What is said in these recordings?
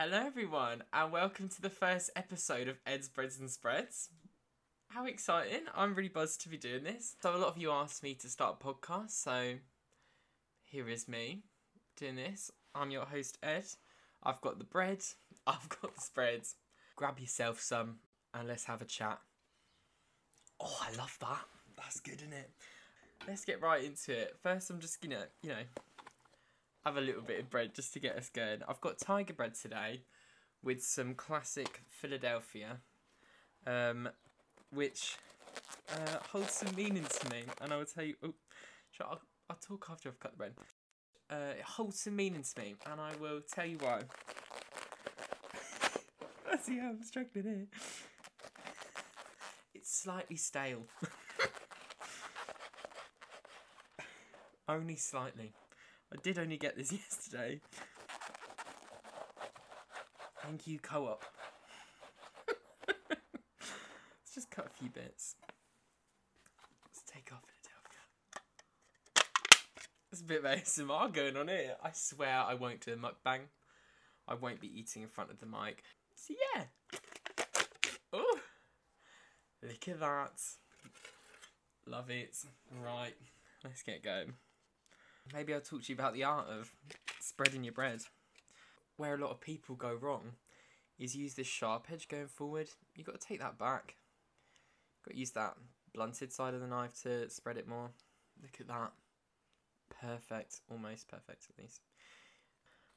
Hello, everyone, and welcome to the first episode of Ed's Breads and Spreads. How exciting! I'm really buzzed to be doing this. So, a lot of you asked me to start a podcast, so here is me doing this. I'm your host, Ed. I've got the bread, I've got the spreads. Grab yourself some and let's have a chat. Oh, I love that. That's good, isn't it? Let's get right into it. First, I'm just gonna, you know, have a little bit of bread just to get us going. I've got tiger bread today with some classic Philadelphia, um, which uh, holds some meaning to me. And I will tell you, oh, I'll, I'll talk after I've cut the bread. Uh, it holds some meaning to me, and I will tell you why. I see how I'm struggling here. It's slightly stale. only slightly. I did only get this yesterday. Thank you, co op. Let's just cut a few bits. Let's take off Philadelphia. There's a bit of ASMR going on here. I swear I won't do a mukbang. I won't be eating in front of the mic. So yeah. Oh, look at that. Love it. Right, let's get going. Maybe I'll talk to you about the art of spreading your bread. Where a lot of people go wrong is use this sharp edge going forward. You've got to take that back. Got to use that blunted side of the knife to spread it more. Look at that. Perfect. Almost perfect at least.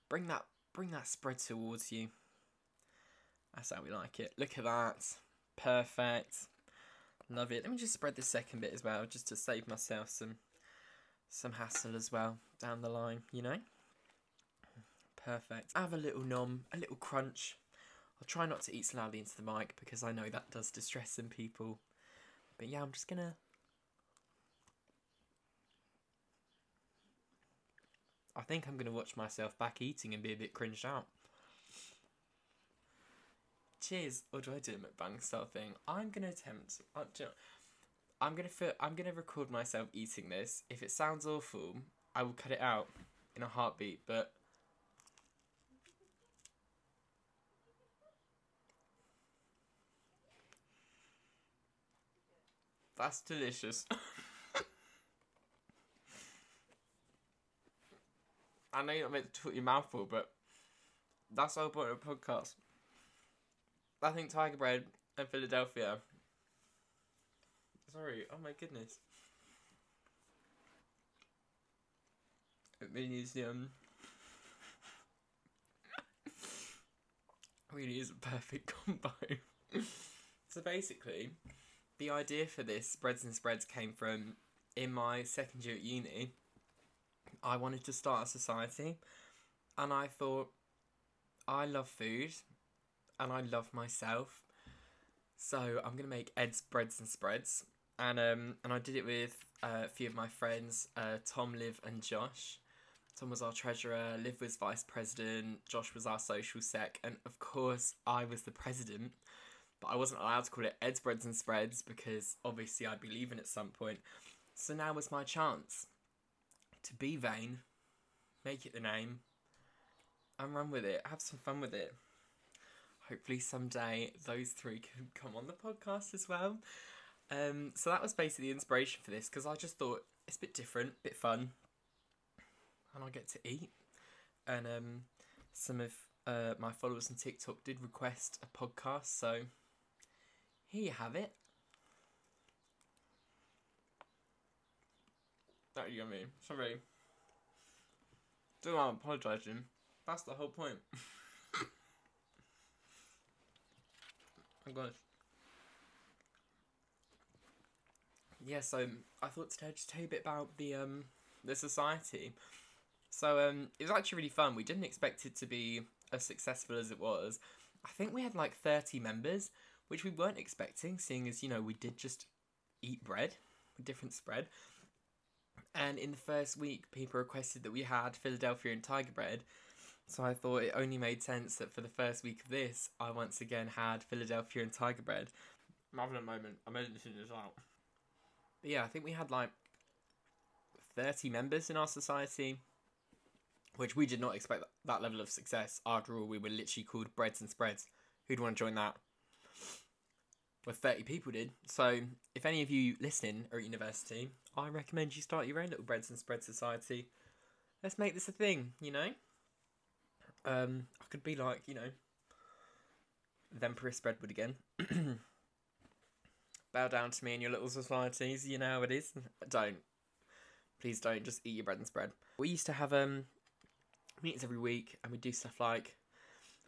Bring that bring that spread towards you. That's how we like it. Look at that. Perfect. Love it. Let me just spread the second bit as well, just to save myself some some hassle as well down the line, you know? Perfect. Have a little nom, a little crunch. I'll try not to eat loudly into the mic because I know that does distress some people. But yeah, I'm just gonna. I think I'm gonna watch myself back eating and be a bit cringed out. Cheers, or do I do a mukbang style thing? I'm gonna attempt. Uh, I'm gonna fi- I'm gonna record myself eating this. If it sounds awful, I will cut it out in a heartbeat. But that's delicious. I know you're not meant to put your mouth full, but that's the whole point of a podcast. I think Tiger Bread and Philadelphia Sorry. Oh my goodness. It really is um. really is a perfect combo. so basically, the idea for this breads and spreads came from in my second year at uni. I wanted to start a society, and I thought I love food, and I love myself. So I'm gonna make Ed's breads and spreads, and um and I did it with uh, a few of my friends, uh, Tom, Liv, and Josh. Tom was our treasurer, Liv was vice president, Josh was our social sec, and of course I was the president. But I wasn't allowed to call it Ed's Breads and Spreads because obviously I'd be leaving at some point. So now was my chance to be vain, make it the name, and run with it. Have some fun with it. Hopefully someday those three can come on the podcast as well. Um, so that was basically the inspiration for this because I just thought it's a bit different, a bit fun, and I get to eat. And um, some of uh, my followers on TikTok did request a podcast, so here you have it. That you mean? Sorry. Don't I'm apologising. That's the whole point. oh gosh. Yeah, so I thought today I'd just tell you a bit about the um the society. So um it was actually really fun. We didn't expect it to be as successful as it was. I think we had like thirty members, which we weren't expecting, seeing as you know we did just eat bread, different spread. And in the first week, people requested that we had Philadelphia and Tiger bread. So I thought it only made sense that for the first week of this, I once again had Philadelphia and Tiger bread. I'm having a moment. I'm editing this out. But yeah, I think we had like 30 members in our society, which we did not expect that level of success. After all, we were literally called Breads and Spreads. Who'd want to join that? Well, 30 people did. So, if any of you listening are at university, I recommend you start your own little Breads and Spreads society. Let's make this a thing, you know? Um, I could be like, you know, the Empress Spreadwood again. Bow down to me in your little societies, you know how it is. Don't. Please don't, just eat your bread and spread. We used to have um meetings every week and we do stuff like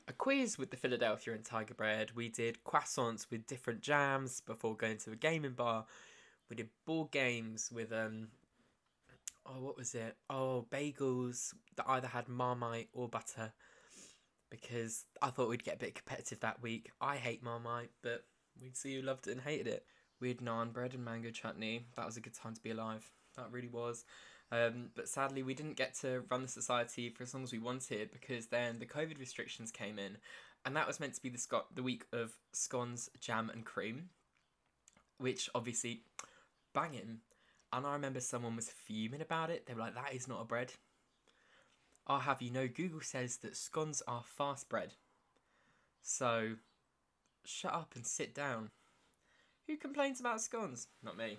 a quiz with the Philadelphia and Tiger Bread. We did croissants with different jams before going to a gaming bar. We did board games with um oh what was it? Oh bagels that either had marmite or butter. Because I thought we'd get a bit competitive that week. I hate marmite, but we'd see who loved it and hated it. We had naan bread and mango chutney. That was a good time to be alive. That really was. Um, but sadly, we didn't get to run the society for as long as we wanted because then the COVID restrictions came in, and that was meant to be the the week of scones, jam, and cream, which obviously banging. And I remember someone was fuming about it. They were like, "That is not a bread." I'll have you know, Google says that scones are fast bread. So, shut up and sit down. Who complains about scones? Not me.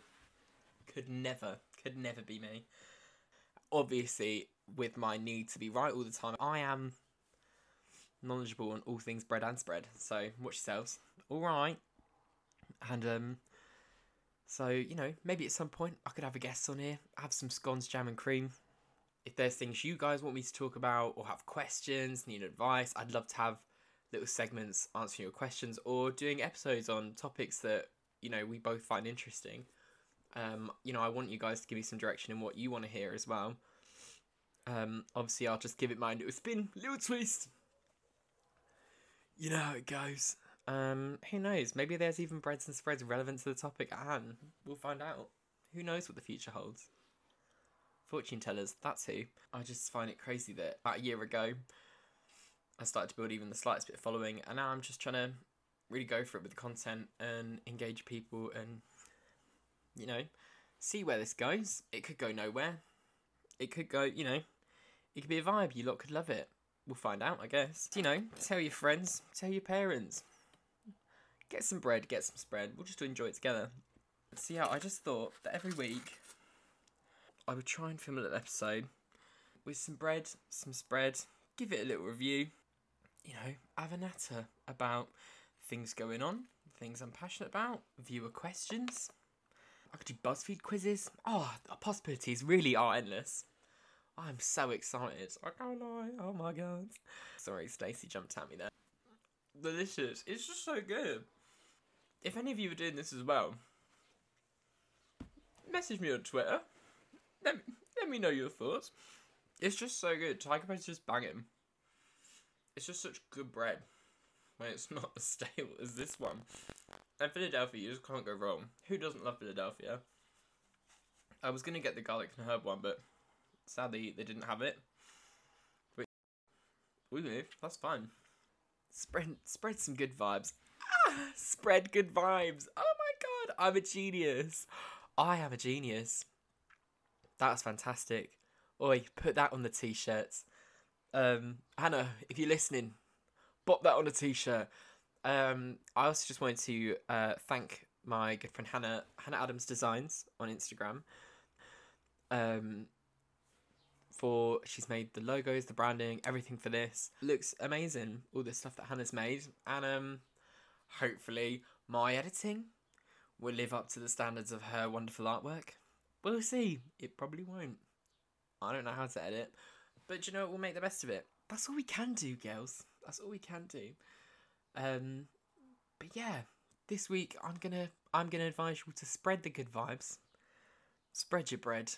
Could never, could never be me obviously with my need to be right all the time, I am knowledgeable on all things bread and spread. So watch yourselves. All right, and um, so you know maybe at some point I could have a guest on here, have some scones, jam and cream. If there's things you guys want me to talk about or have questions, need advice, I'd love to have little segments answering your questions or doing episodes on topics that you know we both find interesting. Um, you know, I want you guys to give me some direction in what you want to hear as well. Um, obviously, I'll just give it my little spin, little twist. You know how it goes. Um, who knows? Maybe there's even breads and spreads relevant to the topic at hand. We'll find out. Who knows what the future holds? Fortune tellers, that's who. I just find it crazy that about a year ago, I started to build even the slightest bit of following, and now I'm just trying to really go for it with the content and engage people and you know, see where this goes. It could go nowhere. It could go, you know, it could be a vibe. You lot could love it. We'll find out, I guess. You know, tell your friends, tell your parents. Get some bread, get some spread. We'll just enjoy it together. See how I just thought that every week I would try and film a little episode with some bread, some spread, give it a little review. You know, have a natter about things going on, things I'm passionate about, viewer questions. I could do BuzzFeed quizzes. Oh, the possibilities really are endless. I'm so excited. I can't lie. Oh my god. Sorry, Stacey jumped at me there. Delicious. It's just so good. If any of you are doing this as well, message me on Twitter. Let me, let me know your thoughts. It's just so good. Tiger Bread's just banging. It's just such good bread when it's not as stale as this one. And Philadelphia, you just can't go wrong. Who doesn't love Philadelphia? I was gonna get the garlic and herb one, but sadly they didn't have it. But we move. That's fine. Spread spread some good vibes. Ah, spread good vibes. Oh my god, I'm a genius. I am a genius. That's fantastic. Oi, put that on the t-shirts. Um, Hannah, if you're listening, pop that on a t-shirt. Um, I also just wanted to uh, thank my good friend Hannah Hannah Adams Designs on Instagram. Um, for she's made the logos, the branding, everything for this. Looks amazing. All the stuff that Hannah's made, and um, hopefully my editing will live up to the standards of her wonderful artwork. We'll see. It probably won't. I don't know how to edit, but you know what? we'll make the best of it. That's all we can do, girls. That's all we can do. Um, but yeah, this week I'm gonna I'm gonna advise you to spread the good vibes, spread your bread,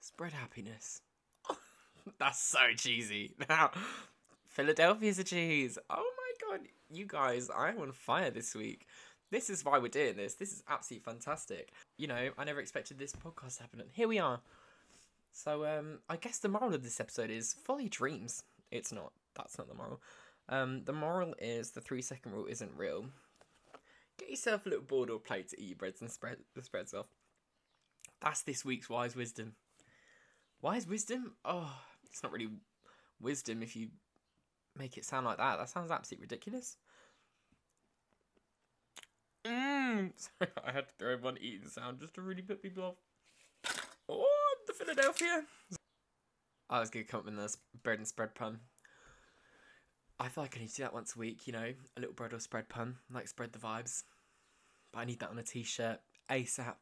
spread happiness. That's so cheesy. Now, Philadelphia's a cheese. Oh my god, you guys, I'm on fire this week. This is why we're doing this. This is absolutely fantastic. You know, I never expected this podcast to happen, and here we are. So, um, I guess the moral of this episode is follow your dreams. It's not. That's not the moral. Um, the moral is the three second rule isn't real. Get yourself a little board or plate to eat your breads and spread the spreads off. That's this week's wise wisdom. Wise wisdom? Oh, it's not really wisdom if you make it sound like that. That sounds absolutely ridiculous. Mmm. Sorry, I had to throw in one eating sound just to really put people off. Oh, the Philadelphia. I was gonna come up with this bread and spread pun. I feel like I need to do that once a week. You know, a little bread or spread pun, like spread the vibes. But I need that on a t-shirt ASAP.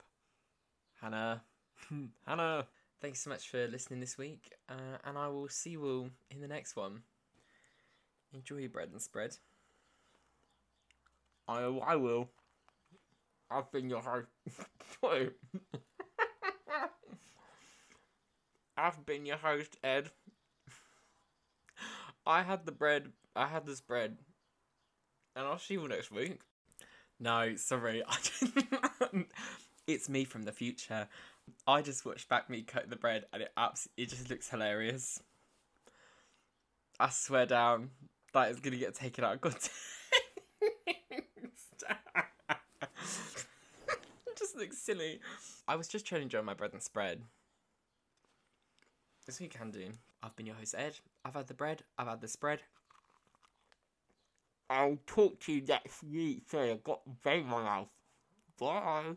Hannah, Hannah. Thanks so much for listening this week, uh, and I will see you all in the next one. Enjoy your bread and spread. I I will. I've been your host. I've been your host, Ed. I had the bread. I had this bread, and I'll see you next week. No, sorry, I didn't. it's me from the future. I just watched back me cut the bread, and it abs- it just looks hilarious. I swear down, that is gonna get taken out. God. just looks silly. I was just trying to enjoy my bread and spread. This we can do. I've been your host Ed. I've had the bread. I've had the spread. I'll talk to you next week. Sorry, I've got vein in my mouth. Bye.